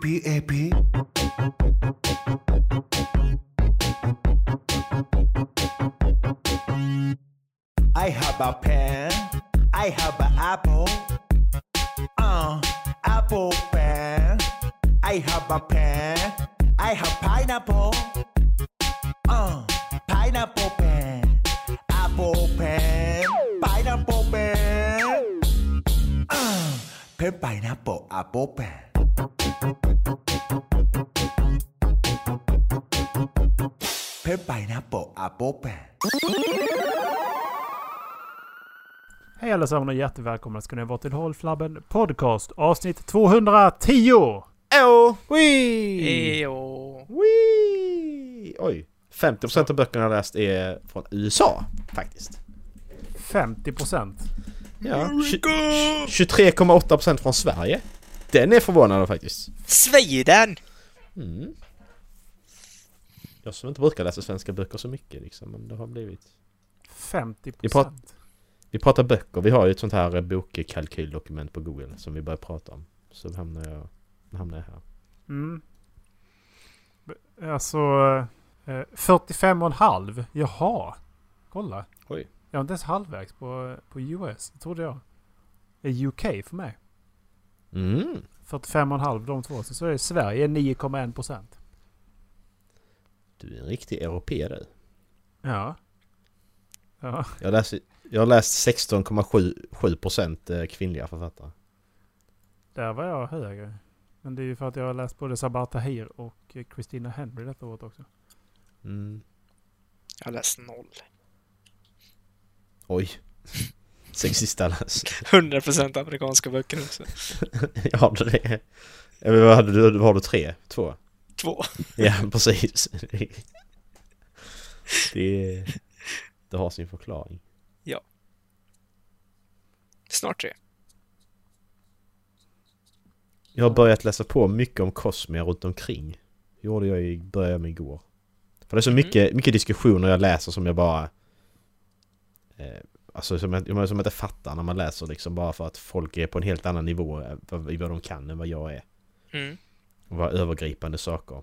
PPAP. I have a pen. I have an apple. Uh, apple pen. I have a pen. I have pineapple. Uh, pineapple pen. Apple pen. Pineapple apple pen. Pen pineapple apple pen. Hej allesammans och hjärtligt välkomna ska ni vara till Håll Flabben Podcast avsnitt 210! Åh! Wee! Ejo. Wee! Oj. 50% av böckerna jag läst är från USA faktiskt. 50 procent. Ja. Tju- 23,8% från Sverige. Den är förvånande faktiskt. Sveden! Mm. Jag som inte brukar läsa svenska böcker så mycket liksom, men det har blivit. 50 Vi pratar- procent. Vi pratar böcker, vi har ju ett sånt här bokkalkyldokument på Google som vi börjar prata om. Så hamnar jag, hamnar jag här. Mm. Alltså... Eh, 45 och en halv. Jaha. Kolla. Oj. Jag är inte ens halvvägs på, på US. Det trodde jag. Det är UK för mig. Mm. 45 och en halv de två. Så är det Sverige 9,1 procent. Du är en riktig europé du. Ja. Ja. Jag, läser, jag har läst 16,7% kvinnliga författare. Där var jag högre. Men det är ju för att jag har läst både Sabah Tahir och eh, Christina Henry detta året också. Mm. Jag har läst noll. Oj. Sexista läs. 100% amerikanska böcker också. ja, det är... Ja, men vad hade du? Har du? Tre? Två? Två. Ja, precis. Det, det har sin förklaring. Snart tre. Jag har börjat läsa på mycket om Cosmia runt omkring. gjorde jag i början med igår. För det är så Mhm. mycket, mycket diskussioner jag läser som jag bara... Eh, alltså som jag, som jag inte fattar när man läser liksom bara för att folk är på en helt annan nivå eh, i vad de kan än vad jag är. Mm. Och vad övergripande saker.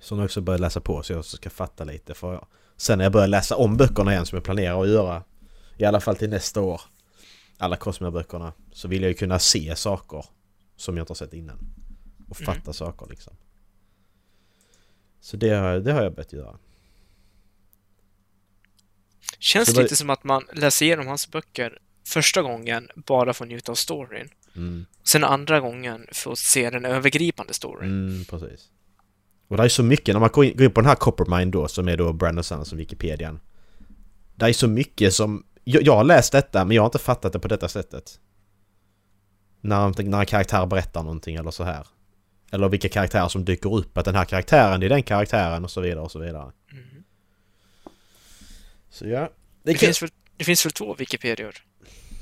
Så nu har jag också börjat läsa på så jag ska fatta lite. För jag, sen när jag börjar läsa om böckerna igen som jag planerar att göra. I alla fall till nästa år. Alla Cosmia-böckerna. Så vill jag ju kunna se saker som jag inte har sett innan. Och Mm. fatta saker liksom. Så det har, det har jag börjat göra. Känns vad- lite som att man läser igenom hans böcker första gången bara för att njuta av storyn. Mm, Sen andra gången för att se den övergripande storyn. mm precis. Och det är så mycket, när man går in, på den här Coppermind då, som är då Brandon Sanderson, Wikipedian. Det är så mycket som... Jag, jag har läst detta, men jag har inte fattat det på detta sättet. När, när en karaktär berättar någonting eller så här. Eller vilka karaktärer som dyker upp, att den här karaktären är den karaktären och så vidare och så vidare. Mm. Så ja. Det, Det, finns väl, det finns väl två Wikipedior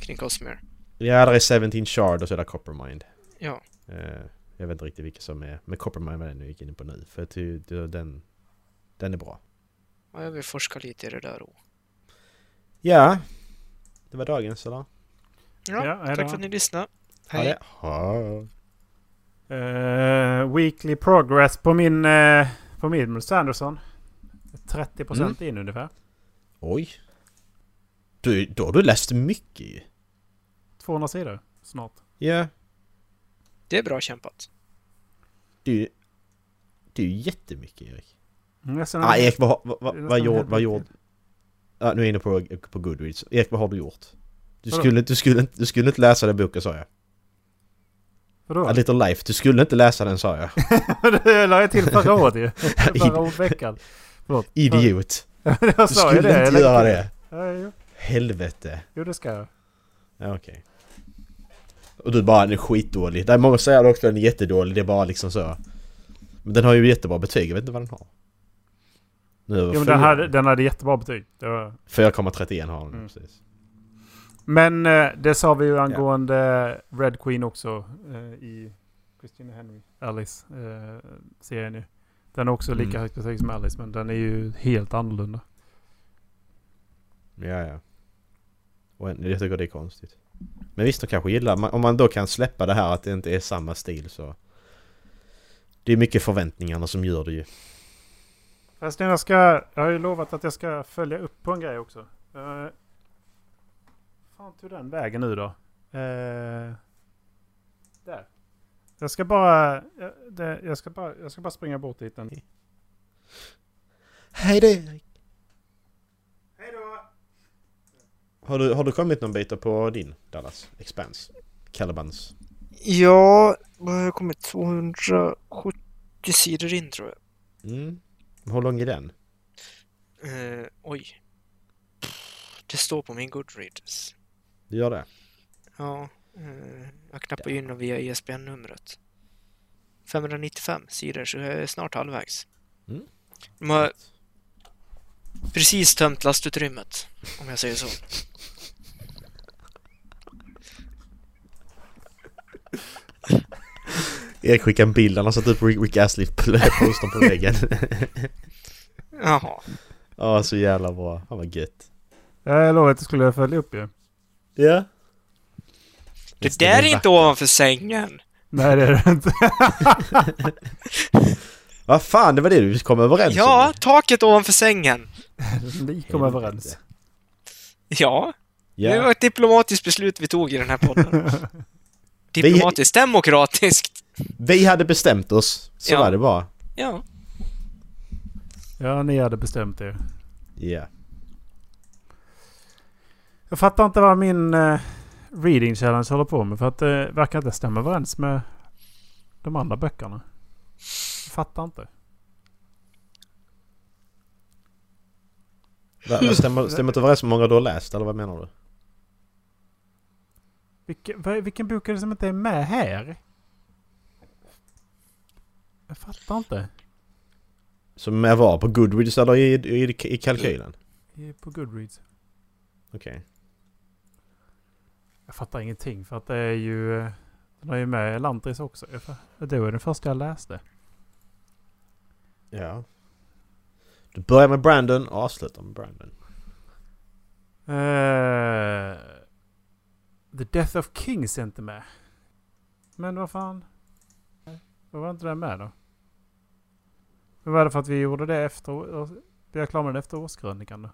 kring Cosmere? Ja, där är 17 Shard och så är det Coppermind. Ja. Eh, jag vet inte riktigt vilka som är... Men Coppermind var den jag gick in på nu. För tycker den... Den är bra. ja, jag vill forska lite i det där. Och... Ja. Det var dagens eller? Ja, Ja, då. tack för att ni lyssnade. Hej. Ja. Eh, weekly progress på min... Uh, på min Sanderson. 30 procent Mm. in ungefär. Oj. Du, då har du läst mycket ju. 200 sidor snart. Ja. Det är bra kämpat. Du... Det är ju jättemycket Erik. Mm, Ah, Erik, vad, vad, är vad, vad, gjorde, vad gjorde... Ja, nu är jag inne på, på Goodreads. Erik, vad har du gjort? Du Vadå? skulle, du, skulle, inte- du skulle inte läsa den boken sa jag. Vadå? A Little Life. Du skulle inte läsa den sa jag. det la jag till förra året ju. Förra veckan. Förlåt. Idiot. Jag Du sa ju skulle det. inte Jag göra lägger det. Ja, jo. Helvete. jo, det ska jag. Ja, okej. Och du bara, den är skitdålig. Det är många säger också att den är jättedålig, det är bara liksom så. Men den har ju jättebra betyg, jag vet inte vad den har. Nu Jo, men den, hade, den hade jättebra betyg. Var... 4,31 har den, Mm. precis. Men eh, det sa vi ju angående Red Queen också eh, i Christina Henry, Alice eh, ju. Den har också lika Mm. högt betyg som Alice men den är ju helt annorlunda. Ja, ja. Och jag tycker det är konstigt. Men visst, de kanske gillar... Om man då kan släppa det här att det inte är samma stil så... Det är mycket förväntningarna som gör det ju. Fast jag ska... Jag har ju lovat att jag ska följa upp på en grej också. Uh, fan tog den vägen nu då? Eh, där. Jag ska bara... Jag, det, jag, ska bara jag ska bara springa bort dit. Den. Hej då Erik! Hej då! Har du, har du kommit någon bit på din Dallas? Expanse? Calibans? Ja, vad har jag kommit? 270 sidor in tror jag. Mm. Hur lång är den? Eh, oj. Det står på min Goodreads. Du gör det? Ja, eh, jag knappar in dem via ISBN-numret. 595 sidor, så jag är snart halvvägs. Mm. De har precis tömt lastutrymmet, om jag säger så. Erik skickade en bild, han har satt upp Rick, Astley-postern på väggen. Jaha. Ja, så jävla bra. Han var gött. Jag lovade att jag skulle följa upp ju. Ja. Det där är inte ovanför sängen! Nej det är det inte. Vad fan, det var det du kom överens Ja, om? taket ovanför sängen! Ni kom överens. Ja, det var Ja. ett diplomatiskt beslut vi tog i den här podden. Diplomatiskt, demokratiskt. Vi hade bestämt oss. Så Ja. var det bara. Ja. Ja, ni hade bestämt er. Ja. Jag fattar inte vad min eh, reading challenge håller på med. För att det verkar inte stämma överens med de andra böckerna. Jag fattar inte. Va, va, stämmer, stämmer inte överens med hur många du har läst, eller vad menar du? Vilken, vad- vilken bok är det som inte är med här? Jag fattar inte. Som är var? På Goodreads eller i, i, i kalkylen? På Goodreads. Okej. Jag fattar ingenting för att det är ju... Den har ju med Elantris också. Det var den första jag läste. Ja. Du börjar med Brandon och avslutar med Brandon. Eh, The Death of Kings är inte med. Men vad fan? Vad var inte den med då? Men var det för att vi gjorde det efter... Vi är klara med det efter årskrönikan då?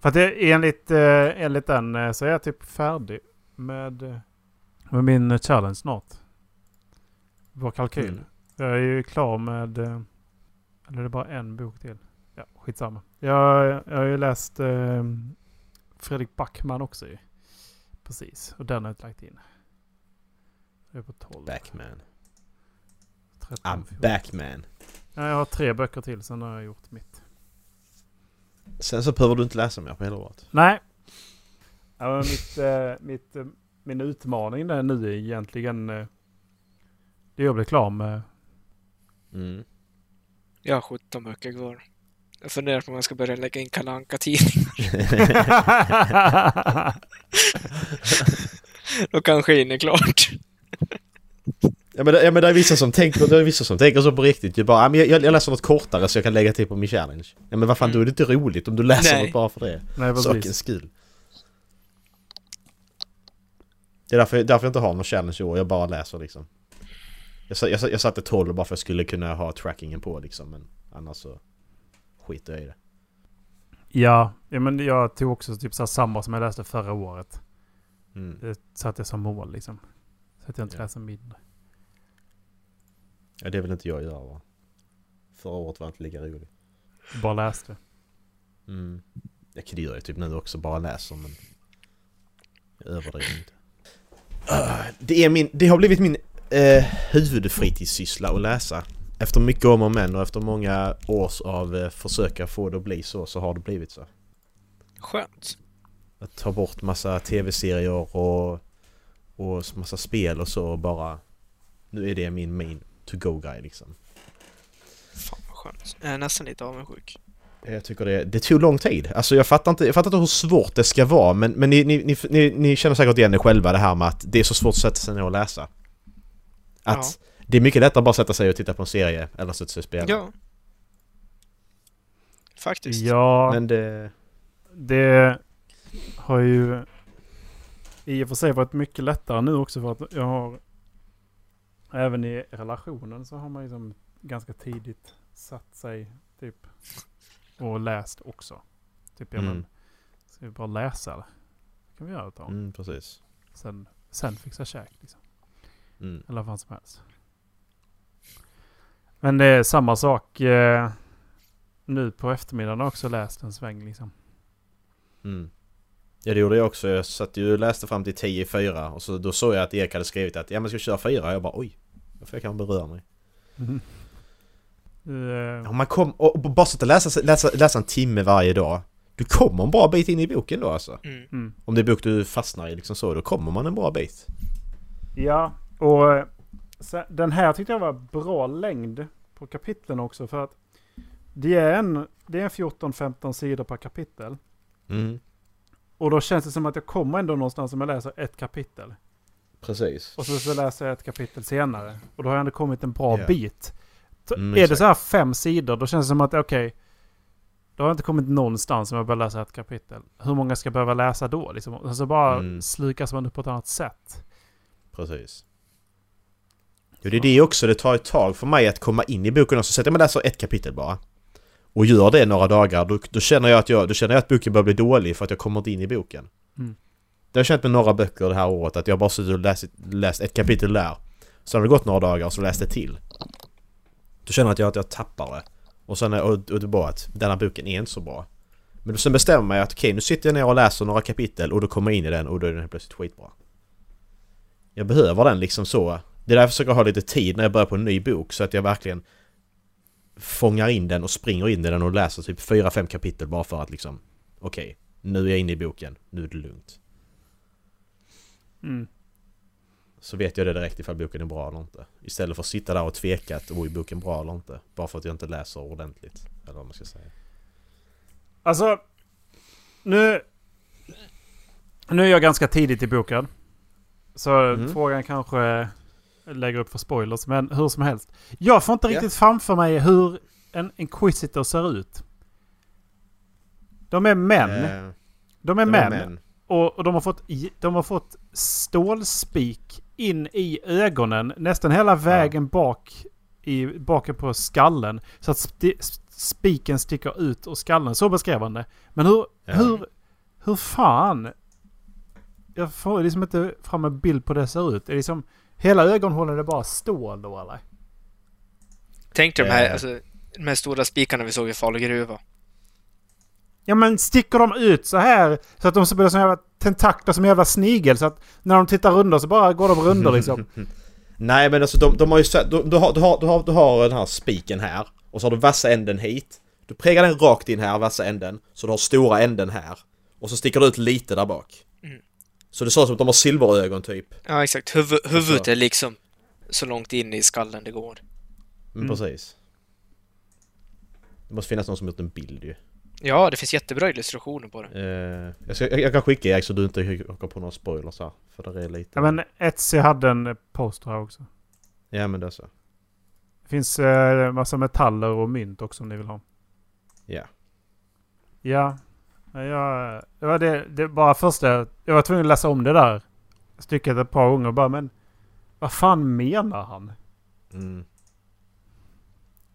För att det, enligt, eh, enligt den eh, så är jag typ färdig med, eh, med min challenge snart. Vår kalkyl. Mm. Jag är ju klar med... eh, Eller är det bara en bok till? Ja, skitsamma. Jag, jag har ju läst eh, Fredrik Backman också ju. Precis, och den har jag inte lagt in. Jag är på 12. Backman. 13, I'm 14. backman. Ja, jag har tre böcker till, sen har jag gjort mitt. Sen så behöver du inte läsa mer på hela året. Nej. Ja, men mitt, eh, mitt, eh, min utmaning där nu är egentligen... Eh, det jag blir klar med. Mm. Jag har 17 böcker kvar. Jag funderar på om jag ska börja lägga in Kalle Anka-tidningar. Då kanske hinner klart. Ja men, det- ja men det är vissa som tänker, det är vissa som tänker så på riktigt ju bara "Ja, men jag, jag läser något kortare så jag kan lägga till på min challenge. Ja men vad fan Mm. då är det inte roligt om du läser Nej. något bara för det. Nej, precis. Sakens skull. Det är därför, därför jag inte har någon challenge i år, jag bara läser liksom. Jag, sa- jag, jag satte 12 bara för att jag skulle kunna ha trackingen på liksom men annars så skiter jag i det. Ja, ja, men jag tog också typ så här samma som jag läste förra året. Mm. Det satte jag som mål liksom. Så att jag inte Ja. läser mindre. Ja det vill inte jag göra va. Förra året var inte lika roligt. Bara läste. Mm. Jag det gör jag typ nu också, bara läser men... Jag överdriver inte. Ah, det, är min, det har blivit min eh, huvudfritidssyssla att läsa. Efter mycket om och men och efter många års av eh, försöka få det att bli så, så har det blivit så. Skönt. Att ta bort massa tv-serier och, och massa spel och så och bara... Nu är det min main to-go-guy liksom. Fan vad skönt. Jag är nästan lite avundsjuk. Jag tycker det, det tog lång tid. Alltså jag fattar inte, jag fattar inte hur svårt det ska vara men, men ni, ni, ni, ni, ni känner säkert igen det själva det här med att det är så svårt att sätta sig ner och läsa. Att det är mycket lättare att bara sätta sig och titta på en serie eller sätta sig och spela. Ja. Faktiskt. Ja, Men det... det har ju i och för sig varit mycket lättare nu också för att jag har även i relationen så har man ju som ganska tidigt satt sig typ och läst också. Typ ja Mm. men ska vi bara läsa det? Det kan vi göra ett tag. Mm, precis. Sen, sen fixa käk liksom. Mm. Eller vad fan som helst. Men det är samma sak eh, nu på eftermiddagen har jag också läst en sväng liksom. Mm. Ja det gjorde jag också. Jag satt ju och läste fram till 10 i 4 och så då såg jag att Erik hade skrivit att ja men ska vi köra 4? Jag bara oj. Då får jag kanske beröra mig. Eh, Om man kom, och bara sitta och läsa, läsa, läsa en timme varje dag. Du kommer en bra bit in i boken då alltså. Mm. mm. Om det är bok du fastnar i liksom så, då kommer man en bra bit. Ja, och eh, sen, den här tyckte jag var bra längd på kapitlen också för att det är en, det är en 14-15 sidor per kapitel. Mm. Och då känns det som att jag kommer ändå någonstans om jag läser ett kapitel. Precis. Och så, så läser jag ett kapitel senare. Och då har jag ändå kommit en bra Ja. bit. Mm, är det så här fem sidor, då känns det som att okej. då har jag inte kommit någonstans om jag börjar läsa ett kapitel. Hur många ska jag behöva läsa då? Liksom? Och så bara Mm. slukas man upp på ett annat sätt. Precis. Jo, det är det också. Det tar ett tag för mig att komma in i boken också. Så att jag läser ett kapitel bara. Och gör det några dagar, då, då, känner jag att jag, då känner jag att boken börjar bli dålig för att jag kommer inte in i boken. Mm. Det har jag känt med några böcker det här året, att jag bara suttit och läst, läst ett kapitel där. Så har det gått några dagar och så läste jag till. Då känner jag att jag, att jag tappar det. Och sen är och, och det bara att denna boken är inte så bra. Men sen bestämmer jag att okej, nu sitter jag ner och läser några kapitel och då kommer jag in i den och då är den helt plötsligt skitbra. Jag behöver den liksom så. Det är därför jag försöker ha lite tid när jag börjar på en ny bok så att jag verkligen fångar in den och springer in i den och läser typ 4-5 kapitel bara för att liksom okej, nu är jag inne i boken, nu är det lugnt. Mm. Så vet jag det direkt ifall boken är bra eller inte. Istället för att sitta där och tveka att är boken bra eller inte. Bara för att jag inte läser ordentligt. Eller vad man ska säga. Alltså, nu... Nu är jag ganska tidigt i boken. Så Mm. frågan kanske lägger upp för spoilers, men hur som helst. Jag får inte Ja. riktigt framför mig hur en Inquisitor ser ut. De är män. Eh, de är de män. Och, och de, har fått, de har fått stålspik in i ögonen nästan hela vägen bak i, baken på skallen. Så att sti, spiken sticker ut ur skallen. Så beskrev han det. Men hur, Ja. hur, hur fan? Jag får liksom inte fram en bild på det ser ut. Är det liksom, hela ögonhålen är bara stål då eller? Tänk dig de här, Eh. alltså, de här stora spikarna vi såg i Falu gruva. Ja men sticker de ut så här så att de blir som jävla tentakler som en jävla snigel så att när de tittar rundor så bara går de rundor liksom. Nej men alltså de, de har ju sett, du, du, har, du, har, du, har, du har den här spiken här och så har du vassa änden hit. Du prägar den rakt in här, vassa änden. Så du har stora änden här. Och så sticker det ut lite där bak. Mm. Så det ser ut som att de har silverögon typ. Ja, exakt. Huvud, huvudet Alltså- är liksom så långt in i skallen det går. Men Mm. precis. Det måste finnas någon som gjort en bild ju. Ja, det finns jättebra illustrationer på det. Eh, jag, ska, jag, jag kan skicka Erik så du inte åker på några spoilers här. För det är lite... Ja men Etsy hade en poster här också. Ja men det är så. Det finns eh, massa metaller och mynt också om ni vill ha. Ja. Ja. Ja, Jag, det var det, det bara första. Jag var tvungen att läsa om det där stycket ett par gånger och bara men vad fan menar han? Mm.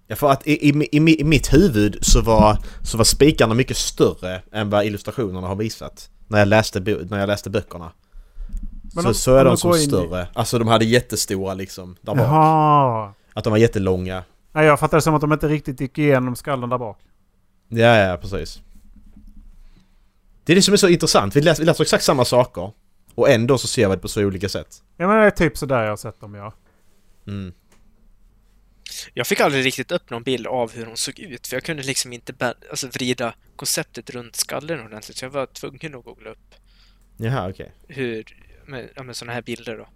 Ja för att i, i, i, i mitt huvud så var, så var spikarna mycket större än vad illustrationerna har visat. När jag läste, när jag läste böckerna. Men så, om- så är de du som in i- större. Alltså de hade jättestora liksom där bak. Jaha. Att de var jättelånga. Nej jag fattade det som att de inte riktigt gick igenom skallen där bak. Ja, ja, precis. Det är det som är så intressant. Vi läser, vi läser exakt samma saker. Och ändå så ser vi det på så olika sätt. Ja men det är typ sådär jag har sett dem ja. Mm. Jag fick aldrig riktigt upp någon bild av hur hon såg ut, för jag kunde liksom inte alltså, vrida konceptet runt skallen ordentligt, så jag var tvungen att googla upp Jaha, okej. hur, med, ja, med sådana här bilder då.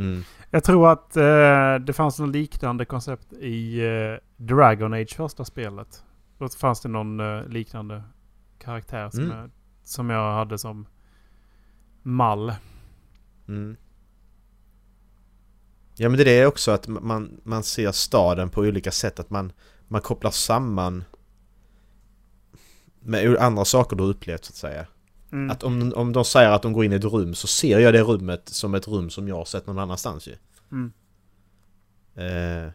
Mm. Jag tror att eh, det fanns något liknande koncept i eh, Dragon Age första spelet. Då fanns det någon eh, liknande karaktär som, Mm. jag, som jag hade som mall. Mm. Ja men det är också att man, man ser staden på olika sätt. Att man, man kopplar samman med andra saker du upplevt så att säga. Mm. Att om, om de säger att de går in i ett rum så ser jag det rummet som ett rum som jag har sett någon annanstans ju. Mm. Eh,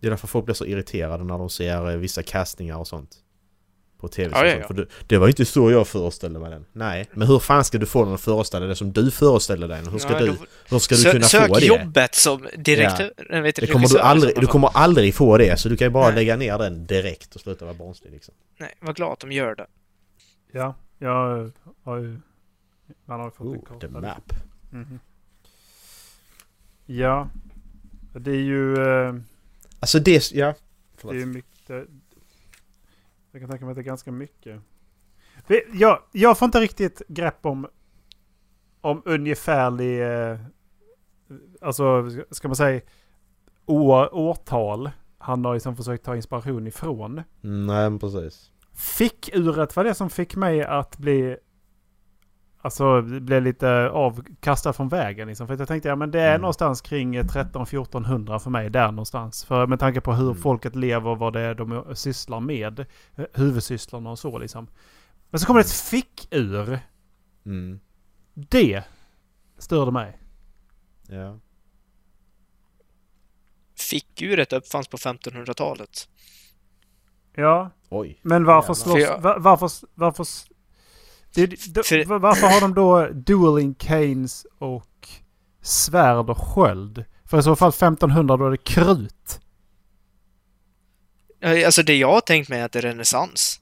det är därför folk blir så irriterade när de ser eh, vissa castningar och sånt. På tv Ja, ja, ja. För det, det var inte så jag föreställde mig den. Nej, men hur fan ska du få den att föreställa dig som du föreställer dig den? Hur ska Ja, du, då- hur ska du Sö- kunna sök få det? jobbet som direktör. Ja. Vet Det kommer du, aldrig, du kommer aldrig få det, så du kan ju bara Nej. lägga ner den direkt och sluta vara barnslig liksom. Nej, var glad att de gör det. Ja, jag har ju... Man har ju fått en Oh, the karta. map. Mhm. Ja. Det är ju... eh, Alltså det, ja. Det är mycket... Jag kan tänka mig att det är ganska mycket. Jag, jag får inte riktigt grepp om, om ungefärlig... eh, Alltså, ska man säga år, årtal han har liksom försökt ta inspiration ifrån. Nej men precis. Fickuret var det som fick mig att bli... Alltså bli lite avkastad från vägen liksom. För jag tänkte ja men det är Mm. någonstans kring 13-1400 för mig där någonstans. För med tanke på hur Mm. folket lever och vad det är de sysslar med. eh, Huvudsysslorna och så liksom. Men så kommer det ett fickur. Mm. Det störde mig. Ja. Fickuret uppfanns på 1500-talet. Ja, Oj. men varför slåss... För jag- va- Varför... varför det, det, För- va- varför har de då dueling canes och svärd och sköld? För i så fall 1500 då är det krut. Ja, Alltså det jag har tänkt mig är att det är renässans.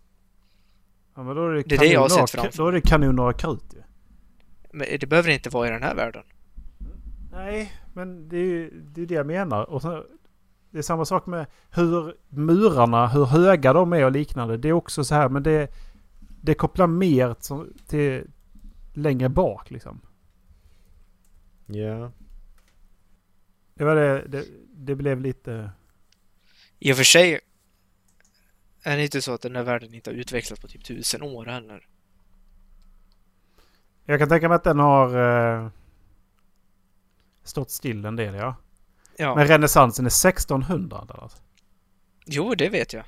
Ja, men då är det, Det är det jag har sett framför Då är det kanoner och krut ju. Men det behöver inte vara i den här världen. Nej, men det är ju det, är det jag menar. Och så, det är samma sak med hur murarna, hur höga de är och liknande. Det är också så här, men det, det kopplar mer till, till längre bak liksom. Ja. Det var det, det, det blev lite... I och för sig är det inte så att den här världen inte har utvecklats på typ tusen år heller. Jag kan tänka mig att den har eh, stått still en del ja. Ja, Men renässansen är 1600 där alltså. jo det vet jag.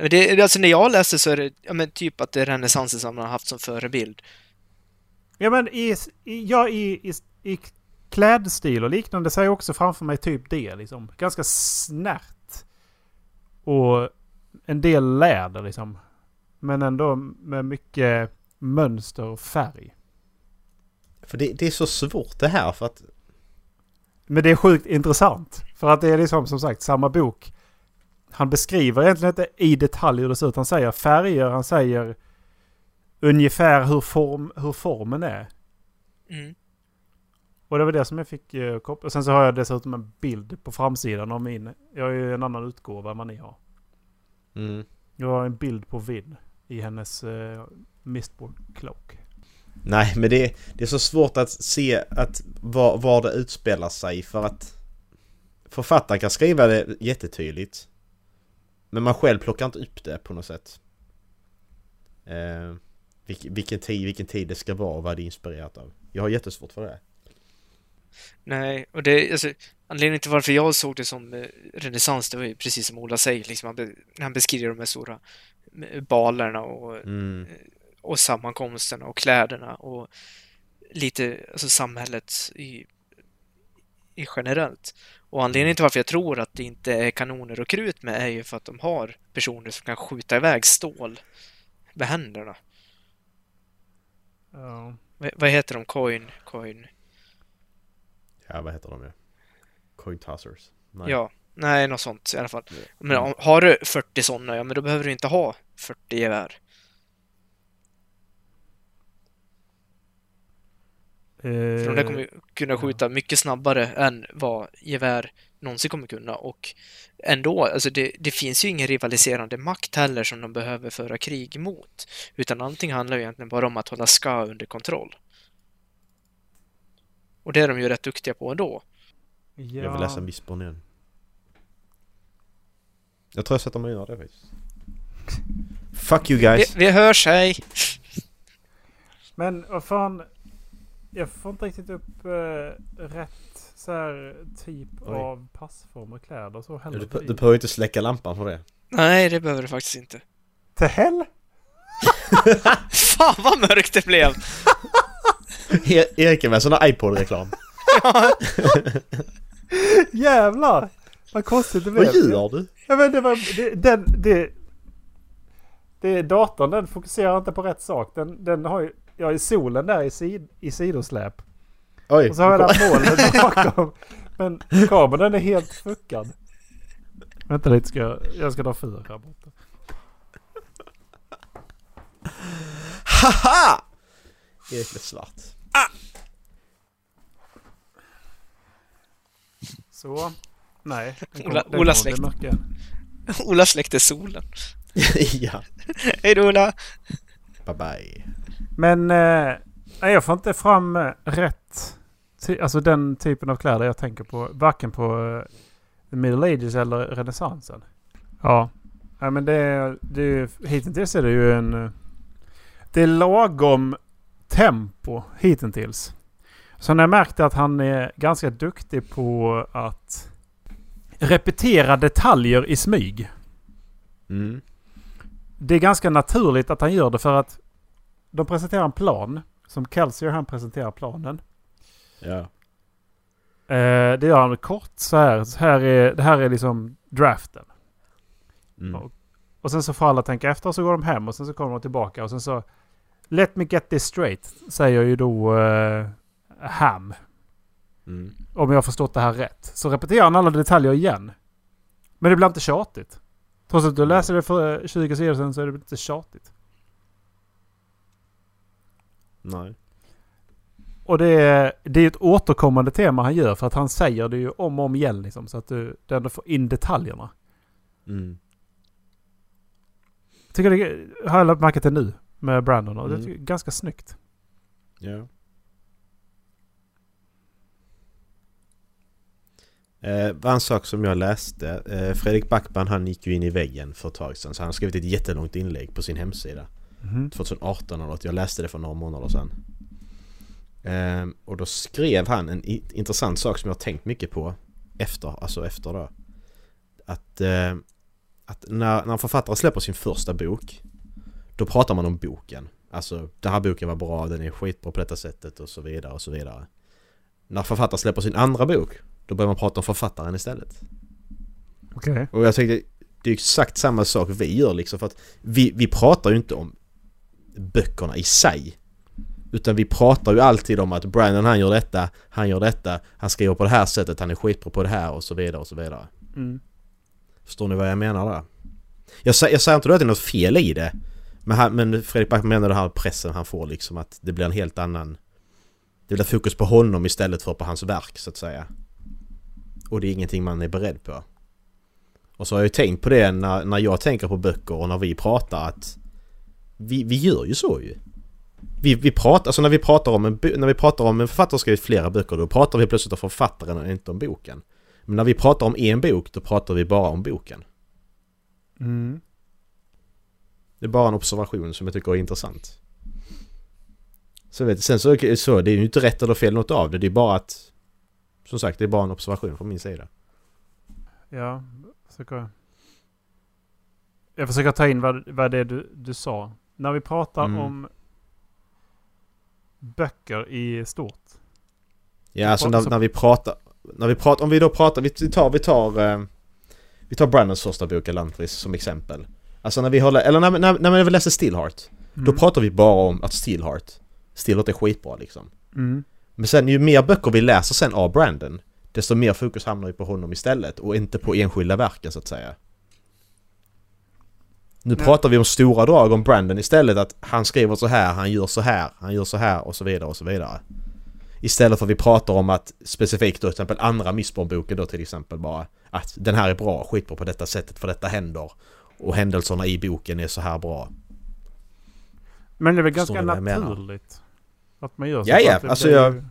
Men det, alltså när jag läste så är det ja, men typ att det är renässansen som man har haft som förebild. Ja men i, i, ja, i, i, i klädstil och liknande så är jag också framför mig typ det liksom. Ganska snärt. Och en del läder liksom. Men ändå med mycket mönster och färg. För det, det är så svårt det här för att... Men det är sjukt intressant. För att det är liksom som sagt samma bok. Han beskriver egentligen inte i detalj hur det ser ut. Han säger färger, han säger ungefär hur, form, hur formen är. Mm. Och det var det som jag fick uh, koppla. Och sen så har jag dessutom en bild på framsidan av min. Jag har ju en annan utgåva än vad ni har. Mm. Jag har en bild på Vin i hennes uh, Mistborn Cloak. Nej men det, det är så svårt att se att var, var det utspelar sig för att... Författaren kan skriva det jättetydligt. Men man själv plockar inte upp det på något sätt. Eh, vilk, vilken, tid, vilken tid det ska vara och vad det är inspirerat av. Jag har jättesvårt för det. Nej, och det, alltså, anledningen till varför jag såg det som eh, renässans, det var ju precis som Ola säger, liksom, han, be, han beskriver de här stora eh, balerna och, Mm. och sammankomsterna och kläderna och lite, alltså samhället i, i generellt. Och anledningen till varför jag tror att det inte är kanoner och krut med är ju för att de har personer som kan skjuta iväg stål med händerna. Ja. Vad, vad heter de? Coin? Coin? Ja vad heter de ja? Coin tossers. Nej. Ja, nej, något sånt i alla fall. Men Mm. om, har du 40 sådana, ja men då behöver du inte ha 40 gevär. För de där kommer kunna skjuta mycket snabbare än vad gevär någonsin kommer kunna och ändå, alltså det, det finns ju ingen rivaliserande makt heller som de behöver föra krig mot. Utan allting handlar ju egentligen bara om att hålla ska under kontroll. Och det är de ju rätt duktiga på ändå. ja. Jag vill läsa Mistborn igen. Jag tror jag sätter mig och gör det faktiskt. Fuck you Vi, guys! vi hörs, hej! Men vad fan. Jag får inte riktigt upp eh, rätt så här, typ Oj. av passform och kläder och så heller. Du, du behöver inte släcka lampan för det. Nej, det behöver du faktiskt inte. Till hell? Fan vad mörkt det blev! E- Erik är med sån här iPod-reklam. Jävlar! Vad konstigt det blev. Vad gör du? Ja, men det var... Det, den, det, det, datorn den fokuserar inte på rätt sak. Den, den har ju... Jag har ju solen där i, sid, i sidosläp. Oj. Och så har jag där molnet bakom. Men kameran är helt fuckad. Vänta lite ska jag... Jag ska dra fyr här borta. Haha! Erik blev svart. Så. Nej. den Ola- den Ola släkt. Ola släckte solen. ja. Hej då Ola! Bye bye. Men eh, jag får inte fram eh, rätt... Alltså den typen av kläder jag tänker på. Varken på eh, the middle ages eller renässansen. Ja. ja men det är... Det är hittills är det ju en... eh, Det är lagom tempo hittills. Så när jag märkte att han är ganska duktig på att repetera detaljer i smyg. Mm. Det är ganska naturligt att han gör det för att de presenterar en plan. Som Kelsier han presenterar planen. Ja. Eh, det gör han kort så här. Så här är, det här är liksom draften. Mm. Ja. Och sen så får alla tänka efter och så går de hem och sen så kommer de tillbaka och sen så Let me get this straight säger ju då eh, Ham. Mm. Om jag har förstått det här rätt. Så repeterar han alla detaljer igen. Men det blir inte tjatigt. Trots att du läser det för 20 sidor sedan så är det inte tjatigt. Nej. Och det är, det är ett återkommande tema han gör för att han säger det ju om och om igen liksom. Så att du, du ändå får in detaljerna. Mm. Tycker det har jag lagt märke till nu med Brandon och det Mm. är ganska snyggt. Ja. Eh, en sak som jag läste. Eh, Fredrik Backman han gick ju in i väggen för ett tag sedan. Så han har skrivit ett jättelångt inlägg på sin hemsida. Mhm. 2018 eller något. Jag läste det för några månader sedan. Eh, och då skrev han en intressant sak som jag har tänkt mycket på efter, alltså efter då. Att, eh, att när, när en författare släpper sin första bok då pratar man om boken. Alltså den här boken var bra, den är skitbra på detta sättet och så vidare och så vidare. När författaren släpper sin andra bok då börjar man prata om författaren istället. Okej. Och jag tänkte, det är exakt samma sak vi gör liksom för att vi, vi pratar ju inte om böckerna i sig. Utan vi pratar ju alltid om att Brandon han gör detta, han gör detta, han skriver på det här sättet, han är skitbra på det här och så vidare och så vidare. Mm. Förstår ni vad jag menar där? Jag, jag säger inte då att det är något fel i det. Men, han, men Fredrik Backman menar det här pressen han får liksom att det blir en helt annan... Det blir fokus på honom istället för på hans verk så att säga. Och det är ingenting man är beredd på. Och så har jag ju tänkt på det när, när jag tänker på böcker och när vi pratar att... Vi, vi gör ju så ju. Vi, vi pratar, alltså när vi pratar om en, när vi pratar om en författare som skrivit flera böcker då pratar vi plötsligt om författaren och inte om boken. Men när vi pratar om en bok då pratar vi bara om boken. Mm. Det är bara en observation som jag tycker är intressant. Så vet, sen så, så det är ju inte rätt eller fel något av det. Det är bara att... Som sagt, det är bara en observation från min sida. Ja, försöker... Jag försöker ta in vad, vad det är du, du sa. När vi pratar Mm. om böcker i stort. Ja, alltså Så- när, när vi pratar... När vi pratar... Om vi då pratar... Vi tar... Vi tar, eh, vi tar Brandons första bok, Elantris, som exempel. Alltså när vi håller... Eller när, när, när vi läser Steelheart. Då Mm. pratar vi bara om att Steelheart... Steelheart är skitbra liksom. Mm. Men sen ju mer böcker vi läser sen av Brandon desto mer fokus hamnar ju på honom istället och inte på enskilda verken så att säga. Nu Ja. pratar vi om stora drag om Brandon istället att han skriver så här, han gör så här, han gör så här och så vidare och så vidare. Istället för att vi pratar om att specifikt då till exempel andra Missborn-boken då till exempel bara att den här är bra, skitbra på detta sättet för detta händer. Och händelserna i boken är så här bra. Men det är väl ganska naturligt. Att man gör så. Ja, ja, det alltså blir jag-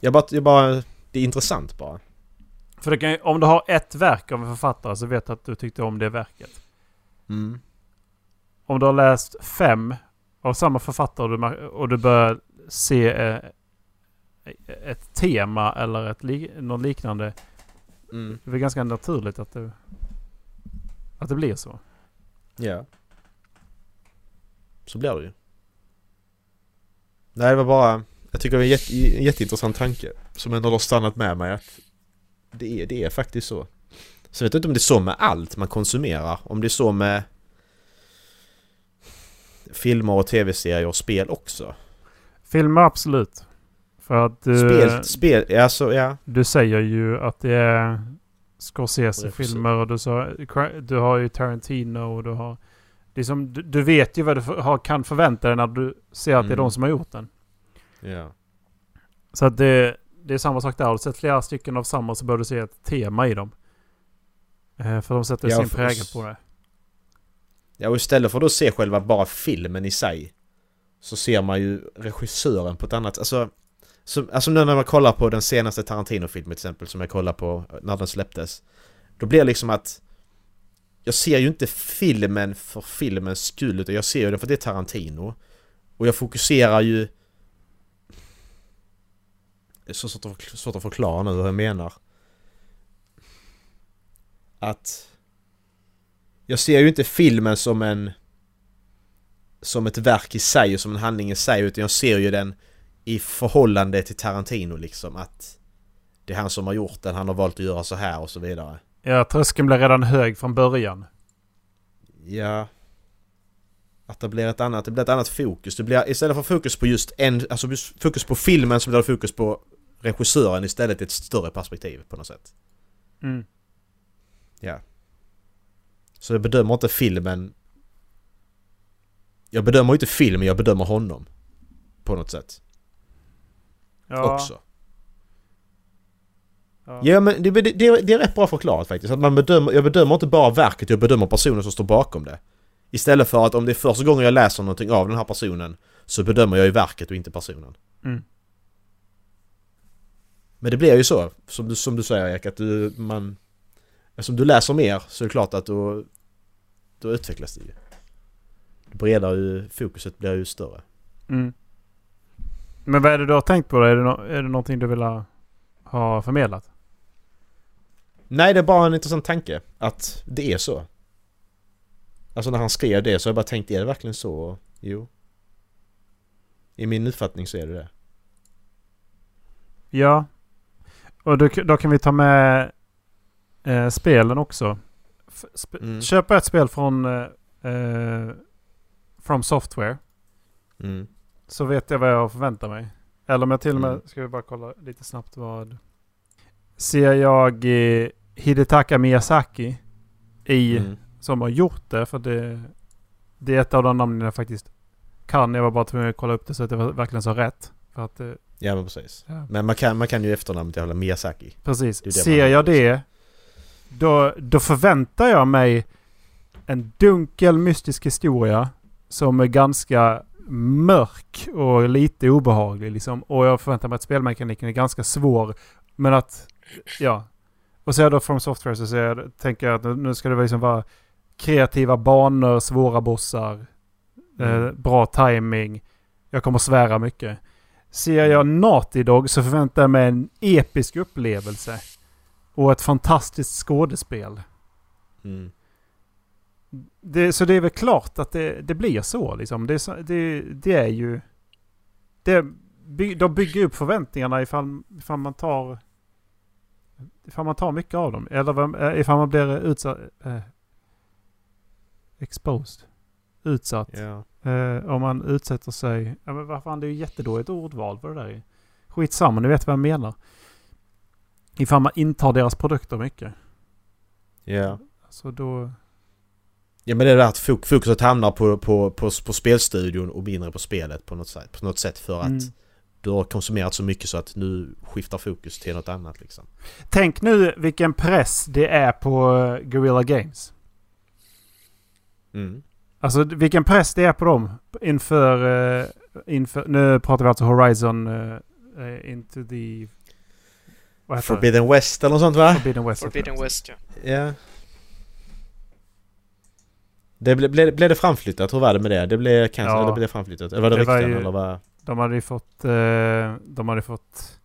Jag bara, jag bara, det är intressant bara. För det kan, om du har ett verk av en författare så vet du att du tyckte om det verket. Mm. Om du har läst fem av samma författare och du, och du börjar se eh, ett tema eller ett li, något liknande. Mm. Det är ganska naturligt att det, att det blir så. Ja. Så blir det ju. Nej, det var bara... Jag tycker det var en, jätte, en jätteintressant tanke. Som ändå har stannat med mig att det är, det är faktiskt så. Så vet jag inte om det är så med allt man konsumerar. Om det är så med filmer och tv-serier och spel också. Filmer absolut. För att du, Spel, spel, alltså ja. du säger ju att det är Scorsese-filmer och du, sa, du har ju Tarantino och du har... Liksom, du, du vet ju vad du har, kan förvänta dig när du ser att det är Mm. de som har gjort den. ja. Så att det, det är samma sak där. Har du sett flera stycken av samma så bör du se ett tema i dem. Eh, för de sätter Ja, sin prägel på det. Ja, och istället för att då se själva bara filmen i sig så ser man ju regissören på ett annat... Alltså, som, alltså nu när man kollar på den senaste Tarantino-filmen till exempel som jag kollade på när den släpptes. Då blir det liksom att jag ser ju inte filmen för filmens skull utan jag ser ju den för att det är Tarantino. Och jag fokuserar ju... Det är så svårt att, svårt att förklara nu hur jag menar. Att... Jag ser ju inte filmen som en... Som ett verk i sig och som en handling i sig utan jag ser ju den i förhållande till Tarantino liksom att det är han som har gjort den, han har valt att göra så här och så vidare. Ja, tröskeln blir redan hög från början. Ja. Att det blir ett annat, det blir ett annat fokus. Det blir istället för fokus på just en, alltså fokus på filmen så blir det fokus på regissören istället i ett större perspektiv på något sätt. Mm. Ja. Så jag bedömer inte filmen... Jag bedömer inte filmen, jag bedömer honom. På något sätt. Ja, Också. Ja. Ja men det, det, det, är rätt bra förklarat faktiskt. Att man bedömer, jag bedömer inte bara verket, jag bedömer personen som står bakom det. Istället för att om det är första gången jag läser någonting av den här personen så bedömer jag ju verket och inte personen. Mm. Men det blir ju så, som du, som du säger Erik, att du, man... Eftersom du läser mer så är det klart att då, då utvecklas det ju. Bredare ju, fokuset blir ju större. Mm. Men vad är det du har tänkt på då? Är det, no- är det någonting du vill ha, ha förmedlat? Nej, det är bara en intressant tanke att det är så. Alltså när han skrev det så har jag bara tänkt, är det verkligen så? Jo. I min uppfattning så är det det. Ja. Och då, då kan vi ta med eh, spelen också. Sp- Mm. Köpa ett spel från eh, eh, From Software. Mm. Så vet jag vad jag förväntar mig. Eller om jag till och med, Mm. ska vi bara kolla lite snabbt vad. Ser jag eh, Hidetaka Miyazaki i, Mm. som har gjort det. För det, det är ett av de namnen jag faktiskt kan. Jag var bara tvungen att kolla upp det så att det var verkligen så rätt. För att, eh, Ja men precis. ja. Men man kan, man kan ju efternamnet jävla Miyazaki. Precis. Det det Ser jag det, då, då förväntar jag mig en dunkel mystisk historia som är ganska mörk och lite obehaglig. Liksom. Och jag förväntar mig att spelmekaniken är ganska svår. Men att, ja. Och så är jag då från Software så ser jag, tänker jag att nu- ska det liksom vara kreativa banor, svåra bossar, eh, Mm. bra timing. Jag kommer svära mycket. Ser jag Naughty Dog så förväntar jag mig en episk upplevelse. Och ett fantastiskt skådespel. Mm. Det, så det är väl klart att det, det blir så liksom. Det, det, det är ju... Det, de bygger upp förväntningarna ifall, ifall man tar... Ifall man tar mycket av dem. Eller eh, ifall man blir utsatt... Eh, exposed. Utsatt. Ja. Eh, om man utsätter sig... Ja, men vad fan, det är ju jättedåligt ordval vad det där är. Skitsamma, ni vet vad jag menar. Ifall man intar deras produkter mycket. Ja. Så då... Ja men det är det att fok- fokuset hamnar på, på, på, på spelstudion och mindre på spelet på något sätt. På något sätt för att Mm. Du har konsumerat så mycket så att nu skiftar fokus till något annat liksom. Tänk nu vilken press det är på eh, Guerrilla Games. Mm. Alltså vilken press det är på dem inför... eh, inför nu pratar vi alltså Horizon eh, Into the... Vad heter det? Forbidden West eller något sånt va? Forbidden West. Forbidden West, ja. Ja. Det ble, blev, blev det framflyttat? Hur var det med det? Det blev cancel, Ja. eller blev det framflyttat? Eller var det, Det var rykten ju- eller vad? De hade ju fått... Eh, de hade fått...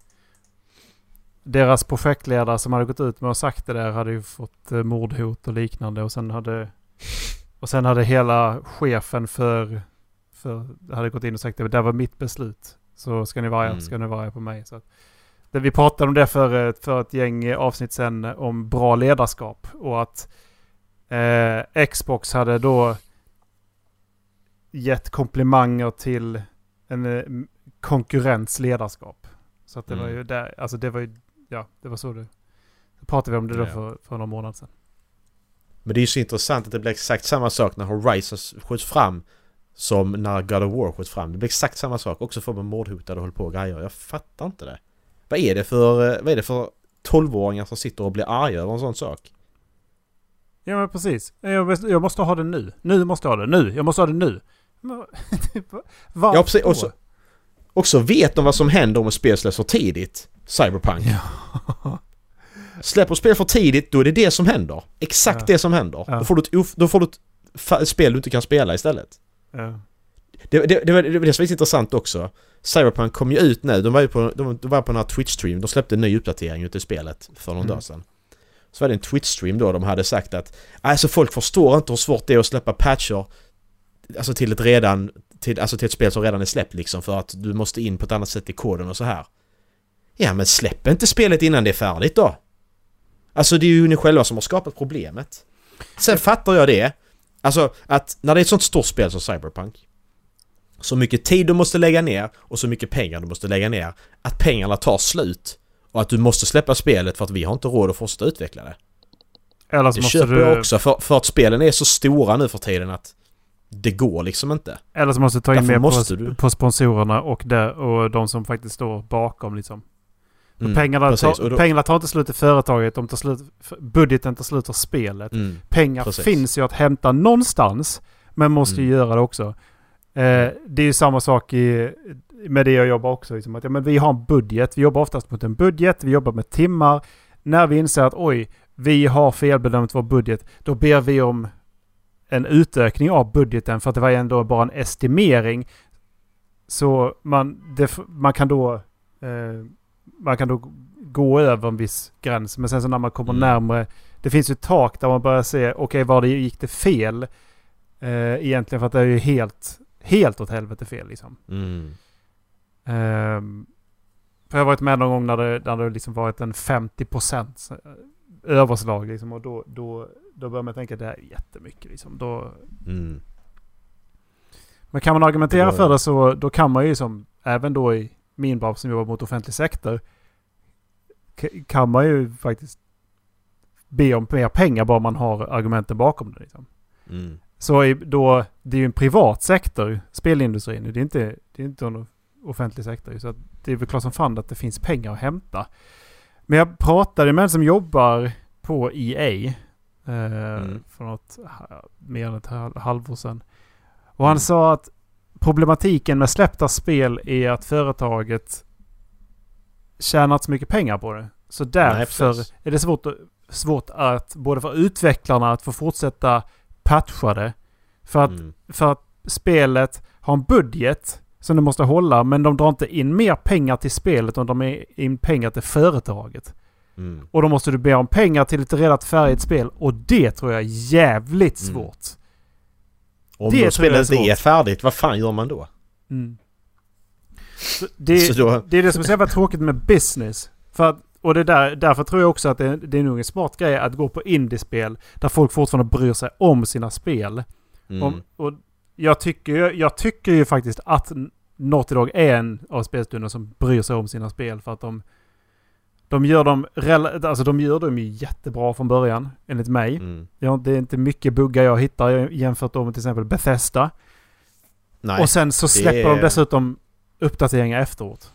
Deras projektledare som hade gått ut med och sagt det där hade ju fått eh, mordhot och liknande och sen hade... Och sen hade hela chefen för, För hade gått in och sagt det där var mitt beslut. Så ska ni vara, Mm. ska ni vara arga på mig. Så att, det, vi pratade om det för, ett- för ett gäng avsnitt sen om bra ledarskap. Och att eh, Xbox hade då gett komplimanger till en eh, konkurrents ledarskap. Så att det var Mm. ju där, alltså det var ju, ja det var så det. Pratade vi om det då Ja. för, för några månader sedan. Men det är ju så intressant att det blir exakt samma sak när Horizon skjuts fram som när God of War skjuts fram. Det blir exakt samma sak. Också får man mordhotade och håller på och grejer. Jag fattar inte det. Vad är det för, eh, vad är det för 12-åringar som sitter och blir arga över en sån sak? Ja men precis. Jag måste ha det nu. Nu måste jag ha det. Nu. Jag måste ha det nu. Men, Varför? Ja, precis. Och så, också vet de vad som händer om ett spel släpps för tidigt. Cyberpunk. Släpper spel för tidigt, då är det det som händer. Exakt Ja. det som händer. Ja. Då får du ett, då får du ett spel du inte kan spela istället. Ja. Det, det, det, var, det var det som var lite intressant också. Cyberpunk kom ju ut nu, de var ju på, de, de var på den här Twitch-stream, de släppte en ny uppdatering utav spelet för någon Mm. dag sedan. Så var det en Twitch-stream då de hade sagt att alltså folk förstår inte hur svårt det är att släppa patcher Alltså till ett redan, till, alltså till ett spel som redan är släppt liksom för att du måste in på ett annat sätt i koden och så här. Ja men släpp inte spelet innan det är färdigt då! Alltså det är ju ni själva som har skapat problemet. Sen fattar jag det. Alltså att när det är ett sånt stort spel som Cyberpunk så mycket tid du måste lägga ner och så mycket pengar du måste lägga ner att pengarna tar slut och att du måste släppa spelet för att vi har inte råd att fortsätta utveckla det. Eller så Det måste köper du... jag också för, för att spelen är så stora nu för tiden att det går liksom inte. Eller så måste du ta in mer på, du. på sponsorerna och, där, och de som faktiskt står bakom liksom. Mm, pengarna, tar, då- pengarna tar inte slut i företaget, de tar slut, budgeten tar slut för spelet. Mm. Pengar precis. finns ju att hämta någonstans, men måste ju Mm. göra det också. Eh, det är ju samma sak i, med det jag jobbar också. Liksom, att, ja, men vi har en budget, vi jobbar oftast mot en budget, vi jobbar med timmar. När vi inser att oj, vi har felbedömt vår budget, då ber vi om en utökning av budgeten för att det var ändå bara en estimering. Så man, det, man kan då eh, man kan då gå över en viss gräns. Men sen så när man kommer Mm. närmare, det finns ju ett tak där man börjar se, okej var det gick det fel? Eh, egentligen för att det är ju helt, helt åt helvete fel liksom. Mm. Ehm, för jag har varit med någon gång när det, när det liksom varit en 50% överslag liksom. Och då, då, då börjar man tänka att det här är jättemycket liksom. Då, Mm. men kan man argumentera var- för det så då kan man ju som, även då i min bransch som jobbar mot offentlig sektor, kan man ju faktiskt be om mer pengar bara man har argumenten bakom det. Liksom. Mm. Så i- då, det är ju en privat sektor, spelindustrin. Det är inte, det är inte en offentlig sektor. Så det är väl klart som fan att det finns pengar att hämta. Men jag pratade med en som jobbar på EA Mm. för något mer än ett hal- halvår sedan. Och han Mm. sa att problematiken med släppta spel är att företaget tjänar inte så mycket pengar på det. Så därför precis. är det svårt, att- svårt att både för utvecklarna att få fortsätta patcha det. För att, Mm. för att spelet har en budget som det måste hålla men de drar inte in mer pengar till spelet än de är in pengar till företaget. Mm. Och då måste du be om pengar till ett redan färdigt spel och det tror jag är jävligt Mm. svårt. Om Det då spelet inte är färdigt, vad fan gör man då? Mm. Det, då- det är det som är så jävla tråkigt med business. För att, och det där, därför tror jag också att det, det är nog en smart grej att gå på indiespel där folk fortfarande bryr sig om sina spel. Mm. Om, och jag, tycker, jag tycker ju faktiskt att Naughty Dog är en av spelstunderna som bryr sig om sina spel för att de de gör dem, alltså de gör dem ju jättebra från början, enligt mig. Mm. Ja, det är inte mycket buggar jag hittar jämfört med till exempel Bethesda. Nej. Och sen så släpper är- de dessutom uppdateringar efteråt.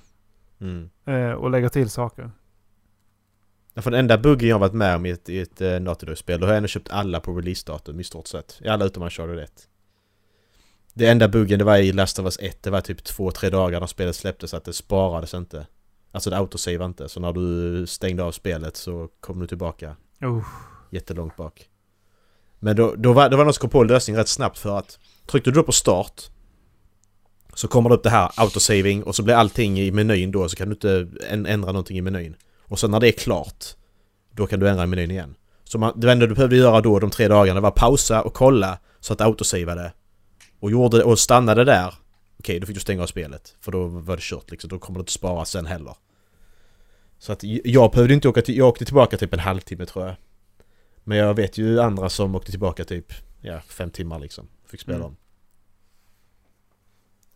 Mm. Eh, och lägger till saker. Ja, för den enda buggen jag varit med om i ett, i ett uh, Naughty Dog-spel, då har jag ändå köpt alla på releasedatum i stort sett. I alla utom Uncharted 1. Det enda buggen det var i Last of Us 1, det var typ två, tre dagar när spelet släpptes att det sparades inte. Alltså det autosave inte, så när du stängde av spelet så kom du tillbaka Oh. jättelångt bak. Men då, då var då var någon som kom på en lösning rätt snabbt för att tryckte du då på start så kommer det upp det här autosaving och så blir allting i menyn då så kan du inte än- ändra någonting i menyn. Och sen när det är klart då kan du ändra i menyn igen. Så man, det enda du behövde göra då de tre dagarna var pausa och kolla så att det autosavade. och gjorde och stannade där, okej då fick du stänga av spelet. För då var det kört liksom, då kommer du inte spara sen heller. Så att jag behövde inte åka till, jag åkte tillbaka typ en halvtimme tror jag. Men jag vet ju andra som åkte tillbaka typ, ja, fem timmar liksom. Fick spela Mm. om.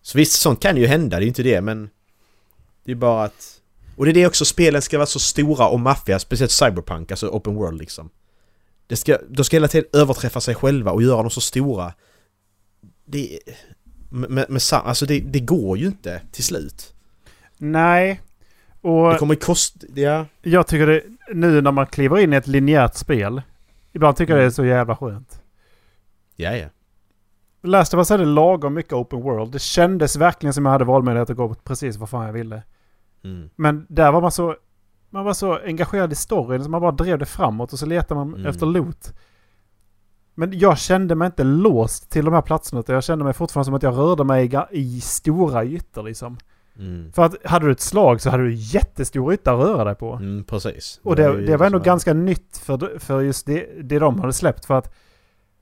Så visst, sånt kan ju hända, det är ju inte det men... Det är bara att... Och det är det också, spelen ska vara så stora och maffiga, speciellt Cyberpunk, alltså Open World liksom. Det ska, de ska hela tiden överträffa sig själva och göra dem så stora. Det... Med, med, med, alltså det, det går ju inte till slut. Nej. Och Det kommer kosta... Ja. jag tycker det, nu när man kliver in i ett linjärt spel. Ibland tycker jag det är så jävla skönt. Ja, ja. Last of Us hade lagom mycket open world. Det kändes verkligen som jag hade valmöjlighet att gå precis vad fan jag ville. Mm. Men där var man så... Man var så engagerad i storyn så man bara drev det framåt och så letade man Mm. efter loot. Men jag kände mig inte låst till de här platserna utan jag kände mig fortfarande som att jag rörde mig i, i stora ytor liksom. Mm. För att hade du ett slag så hade du jättestor yta att röra dig på. Mm, precis. Och det, ju det var ändå ganska nytt för, för just det, det de hade släppt. För att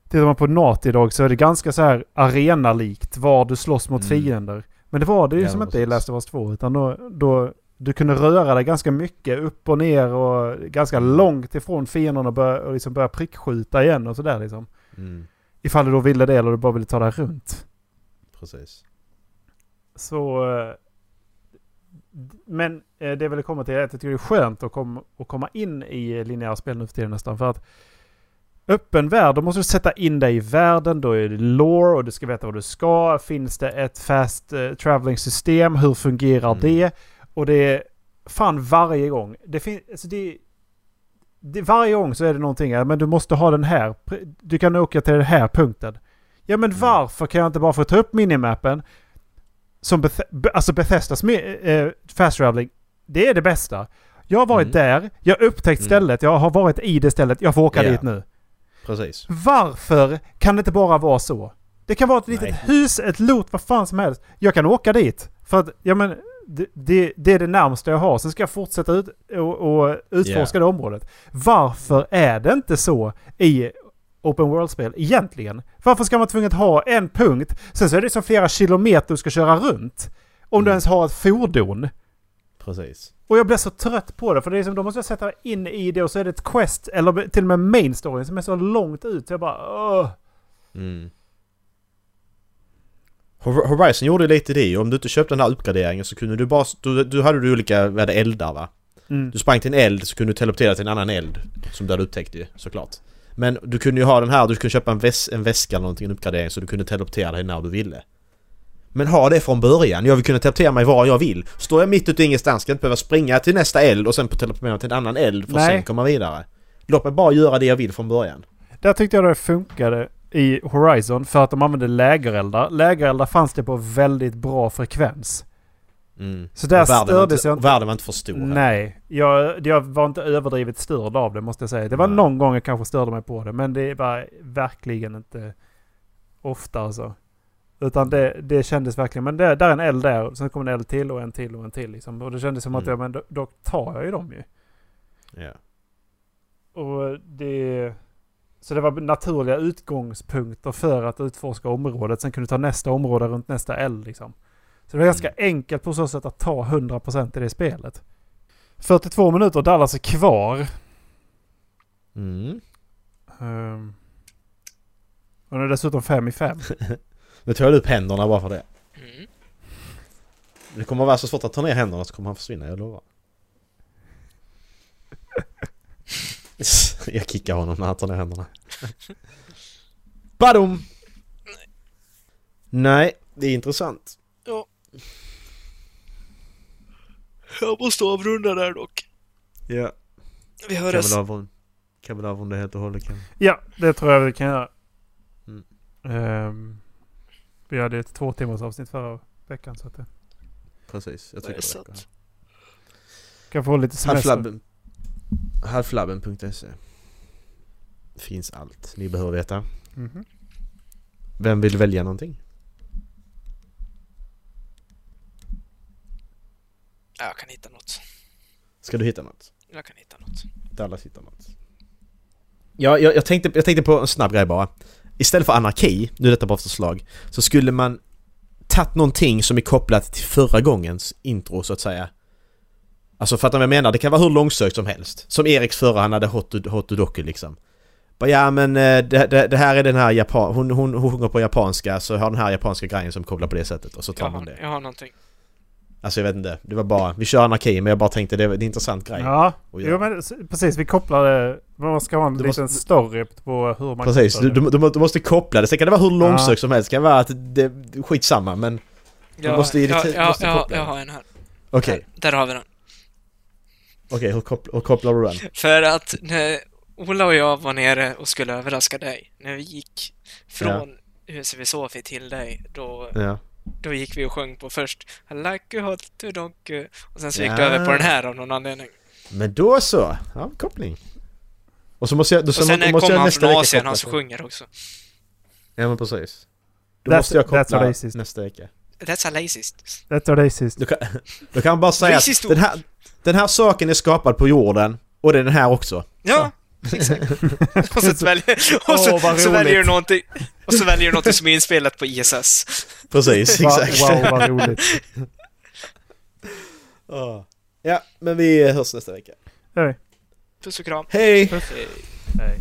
tittar man på Naughty Dog så är det ganska så här arenalikt var du slåss mot Mm. fiender. Men det var det ju Ja, som inte i. Last of Us 2. Utan då, då du kunde röra dig ganska mycket upp och ner och ganska Mm. långt ifrån fienderna och, börja, och liksom börja prickskjuta igen och sådär liksom. Mm, Ifall du då ville det eller du bara ville ta dig runt. precis. Så... Men eh, det jag ville komma till är att jag tycker det är skönt att, kom, att komma in i linjära spel nu för tiden nästan. För att öppen värld, då måste du sätta in dig i världen. Då är det lore och du ska veta vad du ska. Finns det ett fast eh, traveling system? Hur fungerar Mm. det? Och det är fan varje gång. Det finns... Alltså det, det, varje gång så är det någonting. ja, Men du måste ha den här. Du kan åka till den här punkten. Ja men Mm. varför kan jag inte bara få ta upp minimappen? Som Beth Be- alltså Bethesdas mi- eh, fast traveling. Det är det bästa. Jag har varit Mm. där. Jag har upptäckt Mm. stället. Jag har varit i det stället. Jag får åka Ja. dit nu. Precis. Varför kan det inte bara vara så? Det kan vara ett litet Nej. hus, ett lot, vad fan som helst. Jag kan åka dit. För att, ja men, det, det, det är det närmaste jag har. Sen ska jag fortsätta ut och, och utforska det området. Varför är det inte så i Open World-spel egentligen? Varför ska man tvunget ha en punkt, sen så är det som flera kilometer du ska köra runt. Om du Mm. ens har ett fordon. Precis. Och jag blir så trött på det för det är som, då måste jag sätta in i det och så är det ett quest eller till och med main storyn som är så långt ut så jag bara Åh. Mm. Hor- Horizon gjorde lite det. Om du inte köpte den här uppgraderingen så kunde du bara... Du, du hade du olika, vad eldar va? Mm. Du sprang till en eld så kunde du teleportera till en annan eld. Som du hade upptäckt ju, såklart. Men du kunde ju ha den här, du kunde köpa en, väs, en väska eller någonting, en uppgradering så du kunde teleportera dig när du ville. Men ha det från början. Jag vill kunna teleportera mig var jag vill. Står jag mitt ute i ingenstans ska jag inte behöva springa till nästa eld och sen på teleportera mig till en annan eld för att sen komma vidare. Låt mig bara göra det jag vill från början. Där tyckte jag det funkade i Horizon för att de använde lägereldar. Lägereldar fanns det på väldigt bra frekvens. Mm. Så där stördes inte, jag inte. Världen var inte för stor. Nej, jag, jag var inte överdrivet störd av det måste jag säga. Det var Nej. någon gång jag kanske störde mig på det men det var verkligen inte ofta alltså. Utan det, det kändes verkligen, men det, där är en eld där sen kommer en eld till och en till och en till liksom. Och det kändes som att Mm. jag, men då, då tar jag ju dem ju. Ja. Och det... Så det var naturliga utgångspunkter för att utforska området. Sen kunde du ta nästa område runt nästa eld liksom. Så det var ganska enkelt på så sätt att ta 100% i det spelet. 42 minuter, Dallas är kvar. Mm. Um, och den är dessutom 5 i 5. Nu tar jag upp händerna bara för det. Mm. Det kommer vara så svårt att ta ner händerna så kommer han försvinna, jag lovar. jag kickar honom när han tar ner händerna. Badum! Nej, det är intressant. Jag måste avrunda där dock. Ja. Vi Kan hörs. väl avrunda, kan väl avrunda helt och hållet kan. Ja, det tror jag vi kan göra. Mm. Ehm, vi hade ett två timmars avsnitt förra veckan så att det Precis, jag Det är tycker det räcker. kan få lite semester. Halflabben. Halflabben.se Finns allt ni behöver veta. Mhm. Vem vill välja någonting? Ja, jag kan hitta något. Ska du hitta något? Jag kan hitta något. Dallas hittar något. Ja, jag, jag, tänkte, jag tänkte på en snabb grej bara. istället för anarki, nu är detta bara förslag, så skulle man tagit någonting som är kopplat till förra gångens intro så att säga. Alltså fattar vad jag menar? Det kan vara hur långsökt som helst. Som Eriks förra, han hade hot, hot doku liksom. Bara, ja men eh, det, det, det här är den här japan... Hon, hon, hon sjunger på japanska så har den här japanska grejen som kopplar på det sättet och så tar Jag man har, det. jag har någonting. Alltså jag vet inte. Det var bara... Vi kör anarki men jag bara tänkte det var en intressant grej. Ja, jo, men precis. Vi kopplade... Man ska ha en Du liten måste- story på hur man Precis, du, det. du, du måste koppla det. Sen kan det vara hur långsökt som helst. Det kan vara att det... Skitsamma men... Jag, måste jag, irrite- jag, måste koppla jag den. har en här. Okej, Där, där har vi den. okej hur, koppl- hur kopplar du den? För att när Ola och jag var nere och skulle överraska dig, när vi gick från USV Sofi till dig, då, Ja. Då gick vi och sjöng på först I like a hot dog och sen så gick Ja. du över på den här av någon anledning. Men då så! Ja, koppling. Och så måste jag... Då, Och så sen måste kom jag han nästa från vecka Asien, han som sjunger också. Ja men precis. Då That's- måste jag koppla nästa vecka. That's a racist. That's racist. Då kan, då kan man bara säga att den här, den här saken är skapad på jorden och det är den här också. Ja, exakt. och så, väljer, och så, vad så väljer du någonting och så väljer du någonting som är inspelat på ISS. Precis, exakt. wow, vad roligt. Ja. Ja, men vi hörs nästa vecka. Hej. Puss och kram. Hej! Hej.